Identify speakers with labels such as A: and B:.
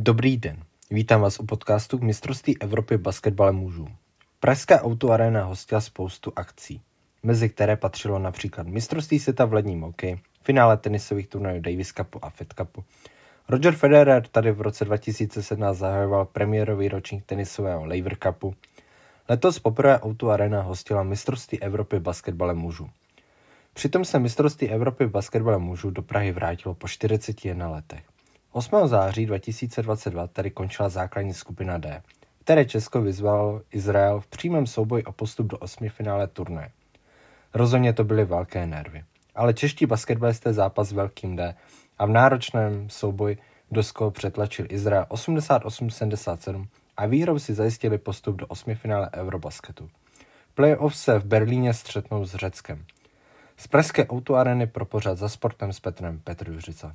A: Dobrý den, vítám vás u podcastu k mistrovství Evropy basketbale mužů. Pražská autoarena hostila spoustu akcí, mezi které patřilo například mistrovství světa v ledním hokeji, finále tenisových turnajů Davis Cupu a Fed Cupu. Roger Federer tady v roce 2017 zahajoval premiérový ročník tenisového Lever Cupu. Letos poprvé Auto Arena hostila mistrovství Evropy basketbale mužů. Přitom se mistrovství Evropy v basketbale mužů do Prahy vrátilo po 41 letech. 8. září 2022 tady končila základní skupina D, které Česko vyzval Izrael v přímém souboji o postup do osmi finále turné. Rozhodně to byly velké nervy. Ale čeští basketbalisté zápas velkým D a v náročném souboji dosko přetlačil Izrael 88-77 a výhrou si zajistili postup do osmi finále Eurobasketu. Playoff se v Berlíně střetnou s Řeckem. Z pražské autoareny pro pořad za sportem s Petrem Petr Juřica.